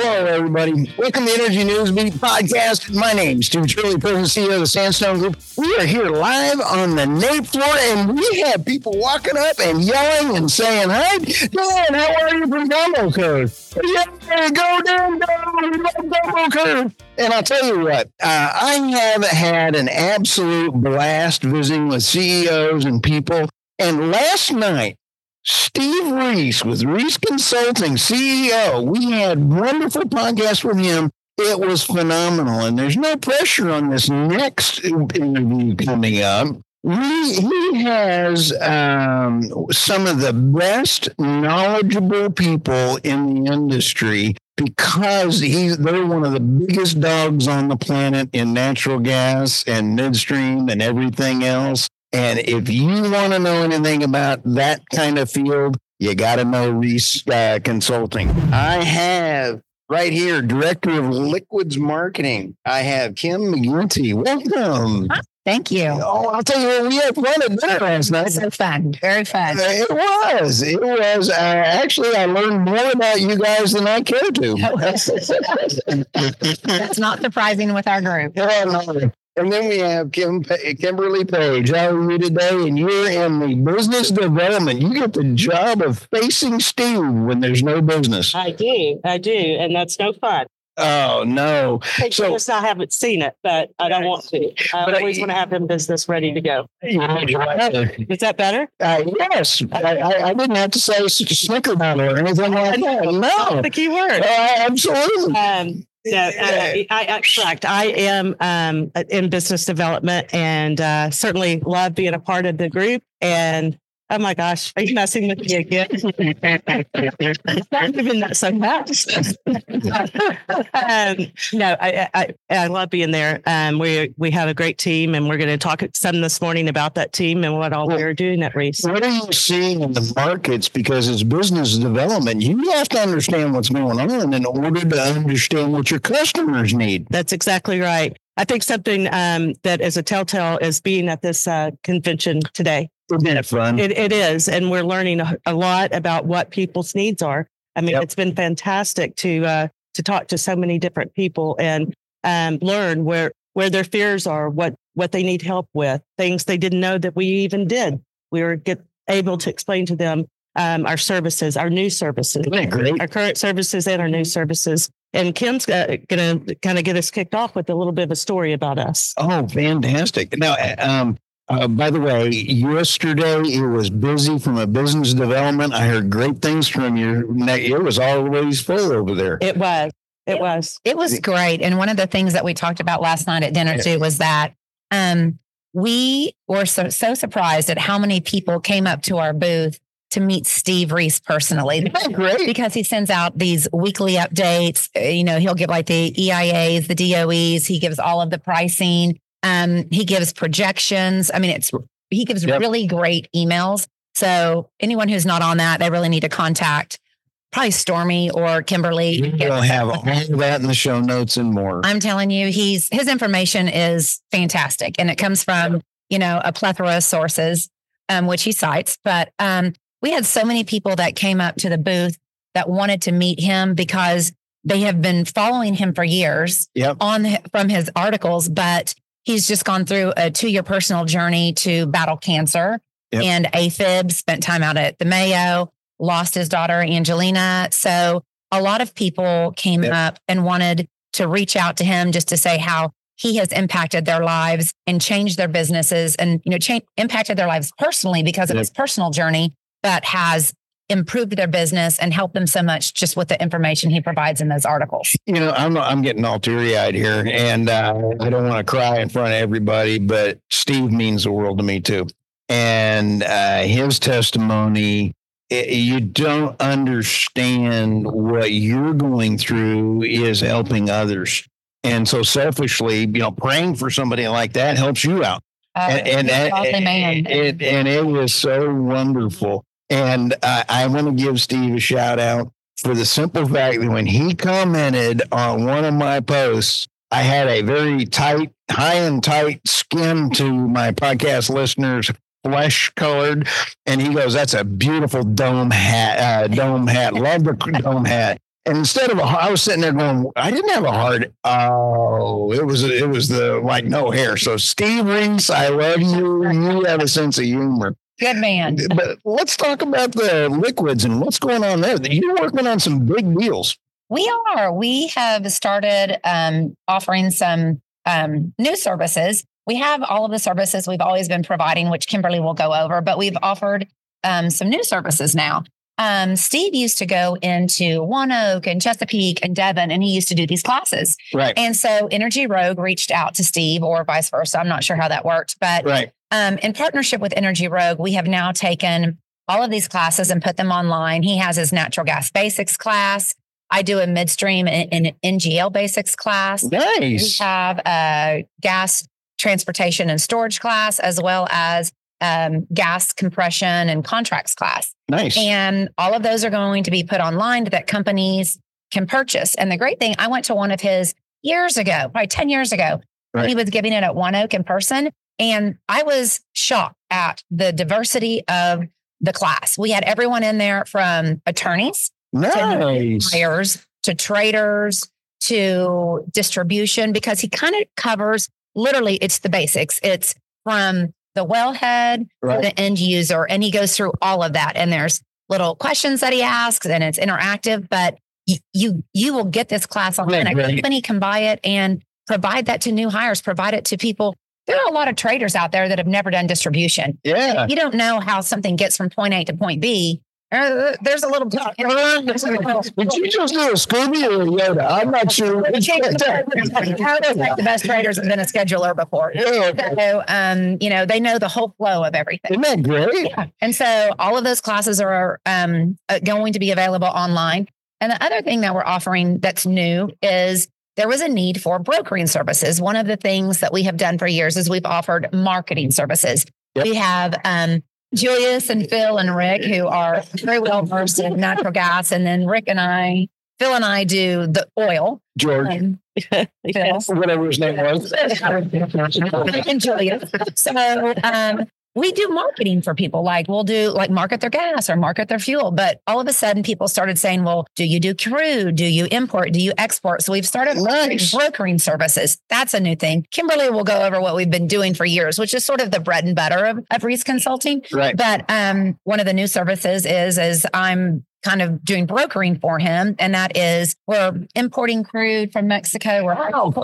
Hello, everybody. Welcome to the Energy News Beat podcast. My name is Stu Turley, President CEO of the Sandstone Group. We are here live on the NAPE floor, and we have people walking up and yelling and saying, "Hi, Dan, how are you from Gumbo Cove? Yeah, go down, Gumbo Cove." And I'll tell you what, uh, I have had an absolute blast visiting with CEOs and people. And last night, Steve Reese with Reese Consulting, CEO. We had wonderful podcast with him. It was phenomenal. And there's no pressure on this next interview coming up. We, he has um, some of the best knowledgeable people in the industry because he's they're one of the biggest dogs on the planet in natural gas and midstream and everything else. And if you want to know anything about that kind of field, you got to know Reese uh, Consulting. I have right here, Director of Liquids Marketing. I have Kim McGinty. Welcome. Thank you. Oh, I'll tell you what, we had fun at dinner last night. So fun, very fun. Uh, it was. It was. Uh, actually, I learned more about you guys than I care to. That's not surprising with our group. Yeah, no. And then we have Kim, Kimberly Page. How are you today? And you're in the business development. You get the job of facing Steve when there's no business. I do. I do. And that's no fun. Oh, no. So, I haven't seen it, but I don't want to. I But I- always want to have him business ready to go. Is that better? Uh, yes, I, I, I didn't have to say snickerdoodle or anything like that. No, The key word. uh, absolutely. Um, no, uh, I, I, correct. I am um, in business development and uh, certainly love being a part of the group. And oh my gosh, are you messing with me again? Not even that so fast. um, no, I, I I love being there. Um, we we have a great team, and we're going to talk some this morning about that team and what all we're doing at Reese. What are you seeing in the markets? Because it's business development. You have to understand what's going on in order to understand what your customers need. That's exactly right. I think something um, that is a telltale is being at this uh, convention today. Isn't that fun? It, it is, and we're learning a, a lot about what people's needs are. I mean, Yep. it's been fantastic to uh, to talk to so many different people and um, learn where where their fears are, what what they need help with, things they didn't know that we even did. We were get able to explain to them um, our services, our new services, Isn't that great? our current services and our new services. And Kim's uh, going to kind of get us kicked off with a little bit of a story about us. Oh, fantastic! Now, um, uh, by the way, yesterday it was busy from a business development. I heard great things from you. It was always full over there. It was. It was. It was great. And one of the things that we talked about last night at dinner too was that um, we were so, so surprised at how many people came up to our booth to meet Steve Reese personally. Isn't great? because he sends out these weekly updates. Uh, You know, he'll give like the EIAs, the DOEs. He gives all of the pricing. Um, he gives projections. I mean, it's he gives Yep. really great emails. So anyone who's not on that, they really need to contact probably Stormy or Kimberly. We'll have all that in the show notes and more. I'm telling you, he's his information is fantastic, and it comes from you know a plethora of sources, um, which he cites. But um, we had so many people that came up to the booth that wanted to meet him because they have been following him for years Yep. on from his articles, but he's just gone through a two year personal journey to battle cancer Yep. and AFib. Spent time out at the Mayo, lost his daughter Angelina. So a lot of people came Yep. up and wanted to reach out to him just to say how he has impacted their lives and changed their businesses and you know cha- impacted their lives personally because of Yep. his personal journey that has improved their business and helped them so much just with the information he provides in those articles. You know, I'm I'm getting all teary eyed here, and uh, I don't want to cry in front of everybody, but Steve means the world to me too, and uh, his testimony. i- You don't understand what you're going through is helping others, and so selfishly, you know, praying for somebody like that helps you out. and and, and, it, and it was so wonderful. And I, I want to give Steve a shout out for the simple fact that when he commented on one of my posts, I had a very tight, high and tight skin to my podcast listeners, flesh colored, and he goes, "That's a beautiful dome hat, uh, dome hat. Love the dome hat." And instead of a, I was sitting there going, I didn't have a heart. Oh, it was it was the like no hair. So Steve Reese, I love you. You have a sense of humor. Good man. But let's talk about the liquids and what's going on there. You're working on some big deals. We are. We have started um, offering some um, new services. We have all of the services we've always been providing, which Kimberly will go over, but we've offered um, some new services now. Um, Steve used to go into ONEOK and Chesapeake and Devon, and he used to do these classes. Right. And so Energy Rogue reached out to Steve, or vice versa. I'm not sure how that worked, but Right. Um, in partnership with Energy Rogue, we have now taken all of these classes and put them online. He has his natural gas basics class. I do a midstream and NGL basics class. Nice. We have a gas transportation and storage class, as well as um, gas compression and contracts class. Nice. And all of those are going to be put online that companies can purchase. And the great thing, I went to one of his years ago, probably 10 years ago. Right. He was giving it at ONEOK in person. And I was shocked at the diversity of the class. We had everyone in there from attorneys nice. buyers to traders to distribution because he kind of covers literally it's the basics. It's from the wellhead to the end user and he goes through all of that and there's little questions that he asks and it's interactive but you you, you will get this class online. A Right. company can buy it and provide that to new hires, provide it to people. There are a lot of traders out there that have never done distribution. Yeah. You don't know how something gets from point A to point B. Uh, There's a little Did you just do a Scooby or a Yoda? I'm not sure. the best traders have been a scheduler before. Yeah. So, um, you know, they know the whole flow of everything. Isn't that great? And so all of those classes are um, uh, going to be available online. And the other thing that we're offering that's new is there was a need for brokering services. One of the things that we have done for years is we've offered marketing services. Yep. We have um, Julius and Phil and Rick who are very well versed in natural gas. And then Rick and I, Phil and I do the oil. George, Um, Yes. whatever his name was. and Julius. So um, we do marketing for people. Like we'll do like market their gas or market their fuel. But all of a sudden, people started saying, "Well, do you do crude? Do you import? Do you export?" So we've started brokering services. That's a new thing. Kimberly will go over what we've been doing for years, which is sort of the bread and butter of, of Reese Consulting. Right. But um, one of the new services is is I'm kind of doing brokering for him, and that is we're importing crude from Mexico. We're cool.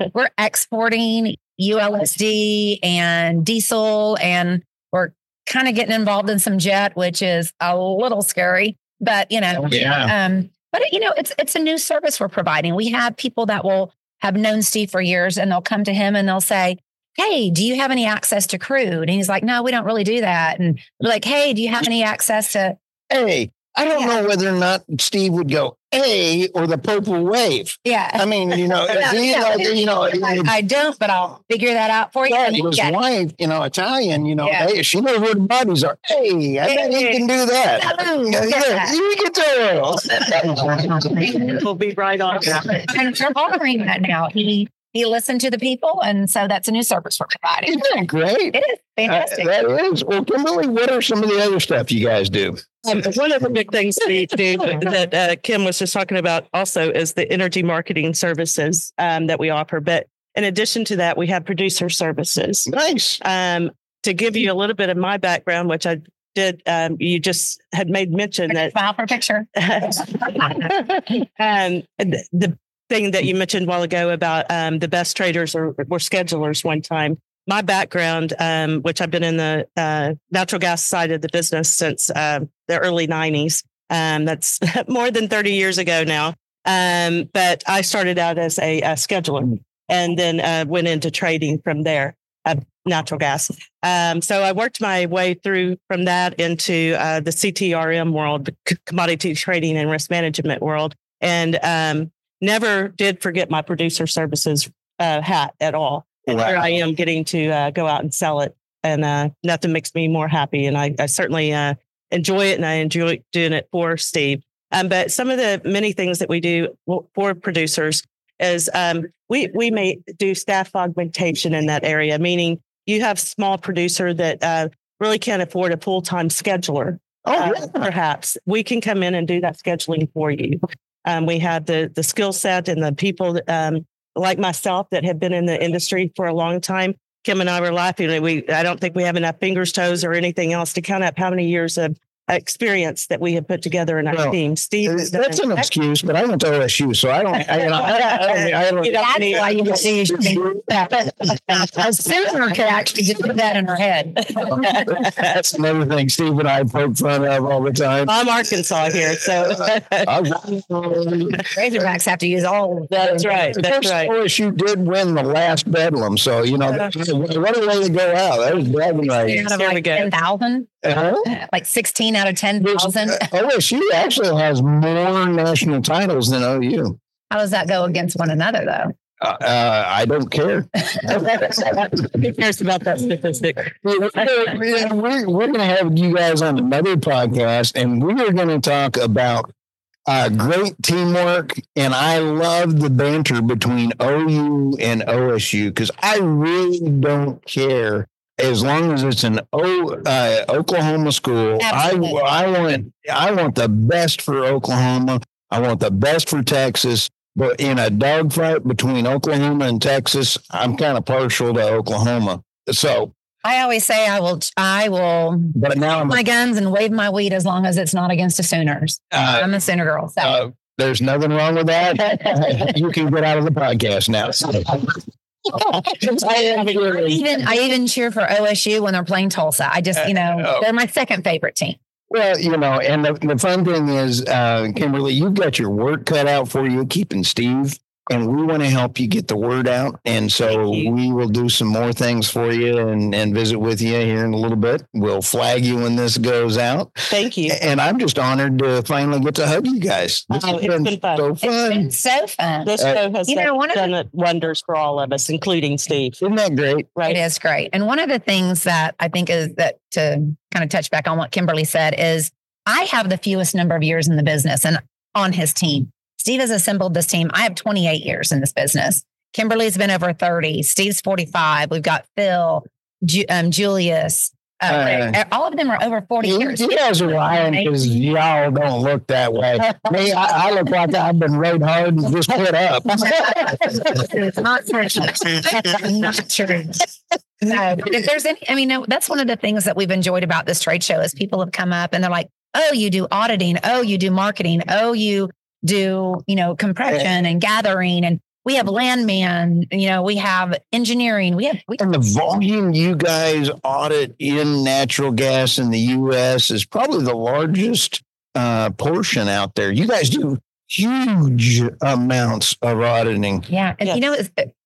we're exporting ULSD and diesel, and we're kind of getting involved in some jet, which is a little scary. But you know, Yeah. um, but you know, it's it's a new service we're providing. We have people that will have known Steve for years, and they'll come to him and they'll say. Hey, do you have any access to crude? And he's like, No, we don't really do that. And we're like, Hey, do you have any access to Hey, I don't Yeah. know whether or not Steve would go A or the purple wave. yeah? I mean, you know, No, he, no, like, you know, I, I don't, but I'll figure that out for you. Yeah, his yeah. wife, you know, Italian, you know, Yeah. hey, she knows where the bodies are. Hey, I bet he can do that. Hello. Yeah, yeah, you get to We'll be right on. and we're offering that now. He he listened to the people, and so that's a new service we're providing. Isn't that great? It is Uh, fantastic. that is. Well, Kimberly, what are some of the other stuff you guys do? Um, one of the big things we do that uh, Kim was just talking about also is the energy marketing services um, that we offer. But in addition to that, we have producer services. Nice. Um, to give you a little bit of my background, which I did, um, you just had made mention that Smile for picture. um, the, the thing that you mentioned a while ago about um, the best traders or were schedulers one time. My background, um, which I've been in the uh, natural gas side of the business since uh, the early 90s. Um, that's more than 30 years ago now. Um, but I started out as a, a scheduler and then uh, went into trading from there, uh, natural gas. Um, so I worked my way through from that into uh, the CTRM world, commodity trading and risk management world, and um, never did forget my producer services uh, hat at all. And here I am getting to uh, go out and sell it, and uh, nothing makes me more happy. And I, I certainly uh, enjoy it, and I enjoy doing it for Steve. Um, but some of the many things that we do for producers is um, we we may do staff augmentation in that area, meaning you have small producer that uh, really can't afford a full time scheduler. Oh, uh, yeah. perhaps we can come in and do that scheduling for you. Um, we have the the skill set and the people um, like myself that have been in the industry for a long time. Kim and I were laughing. We I don't think we have enough fingers, toes, or anything else to count up how many years of experience that we have put together in our Well, team. Steve, That's an an excuse, but I went to OSU, so I don't. I, you know, I, I, don't. I don't. You don't That's need- why you see a Susan could actually just put that in her head. That's another thing Steve and I poke fun of all the time. I'm Arkansas here, so Razorbacks have to use all. that's right. Of That's course, right. OSU did win the last Bedlam, so you know Yeah. what a way to go out. That was bragging rights. Out of Here we like go. 10,000, Uh-huh. like 16 out of 10,000. OSU actually has more national titles than OU. How does that go against one another, though? Uh, uh, I don't care. Who cares about that statistic? we're, we're, we're going to have you guys on another podcast, and we are going to talk about uh, great teamwork. And I love the banter between OU and OSU because I really don't care as long as it's an o, uh, Oklahoma school. I, Absolutely. I want I want the best for Oklahoma. I want the best for Texas. But in a dogfight between Oklahoma and Texas, I'm kind of partial to Oklahoma. So I always say I will. I will but now I'm my guns and wave my weed as long as it's not against the Sooners. uh, I'm a Sooner girl. So. uh, there's nothing wrong with that. you can get out of the podcast now. I even I even cheer for OSU when they're playing Tulsa. I just you know Oh. they're my second favorite team. well, you know, and the, the fun thing is, uh, Kimberly, you've got your work cut out for you, keeping Steve, and we want to help you get the word out. And so we will do some more things for you and, and visit with you here in a little bit. We'll flag you when this goes out. Thank you. And I'm just honored to finally get to hug you guys. This Oh, has it's been fun. so It's fun. been so fun. This Uh, show has you know, done, one of done it wonders for all of us, including Steve. Isn't that great? Right? It is great. And one of the things that I think is that to kind of touch back on what Kimberly said is I have the fewest number of years in the business and on his team. Steve has assembled this team. I have 28 years in this business. Kimberly's been over 30. Steve's 45. We've got Phil, Ju- um, Julius. Uh, Uh, all of them are over 40 You, years. you guys are lying because y'all don't look that way. Me, I, I look like I've been rode hard and just put up. it's not true. not true. No, if there's any, I mean, no, that's one of the things that we've enjoyed about this trade show is people have come up and they're like, "Oh, you do auditing. Oh, you do marketing. Oh, you do, you know, compression and gathering." And we have landman. You know, we have engineering. We have we, And the volume you guys audit in natural gas in the U.S. is probably the largest uh, portion out there. You guys do huge amounts of auditing. yeah. And you know,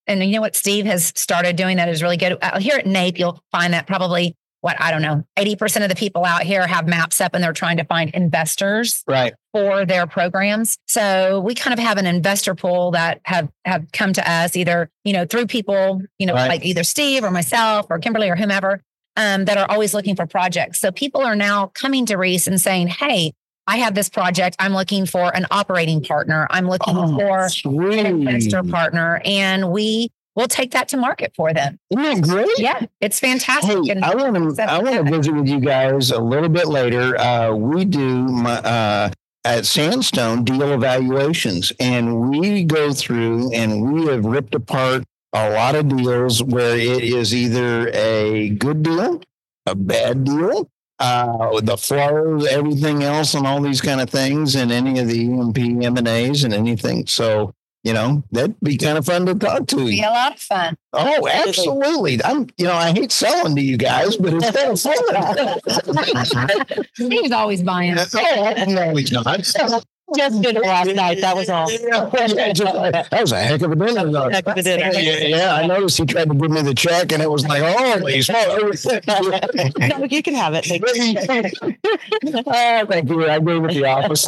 and you know what Steve has started doing that is really good. Uh, here at NAPE, you'll find that probably what I don't know, eighty percent of the people out here have maps up and they're trying to find investors Right. for their programs. So we kind of have an investor pool that have have come to us either, you know, through people, you know, Right. like either Steve or myself or Kimberly or whomever, um, that are always looking for projects. So people are now coming to Reese and saying, Hey, I have this project. I'm looking for an operating partner. I'm looking Oh, for sweet. an investor partner. And we will take that to market for them. Isn't that great? Yeah, it's fantastic. Hey, I want to I want to visit with you guys a little bit later. Uh, we do my uh, at Sandstone deal evaluations, and we go through and we have ripped apart a lot of deals where it is either a good deal, a bad deal, uh, the flows, everything else, and all these kind of things, and any of the E&P M and A's and anything. So. You know, that'd be kind of fun to talk to be you. a lot of fun. Oh, absolutely. I'm, you know, I hate selling to you guys, but it's kind of fun. Steve's always buying. oh, no, he's not. Just did it last night. That was all. Yeah, just- that was a heck of a dinner. though. Heck of a dinner. Yeah, yeah, I noticed he tried to give me the check, and it was like, holy smokes. No, you can have it. Thank you. oh, thank you. I gave it the office.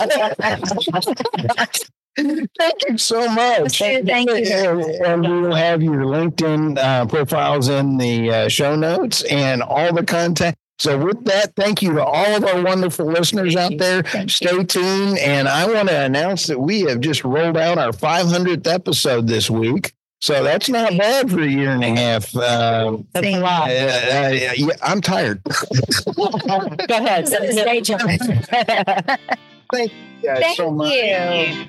Thank you so much. Thank you. And, and we will have your LinkedIn uh, profiles in the uh, show notes and all the content. So, with that, thank you to all of our wonderful listeners out there. Stay tuned. And I want to announce that we have just rolled out our 500th episode this week. So that's not bad for a year and a half. Uh, That's a Same. uh, lot. uh, yeah, I'm tired. Go ahead. Thank you guys Thank so much. You.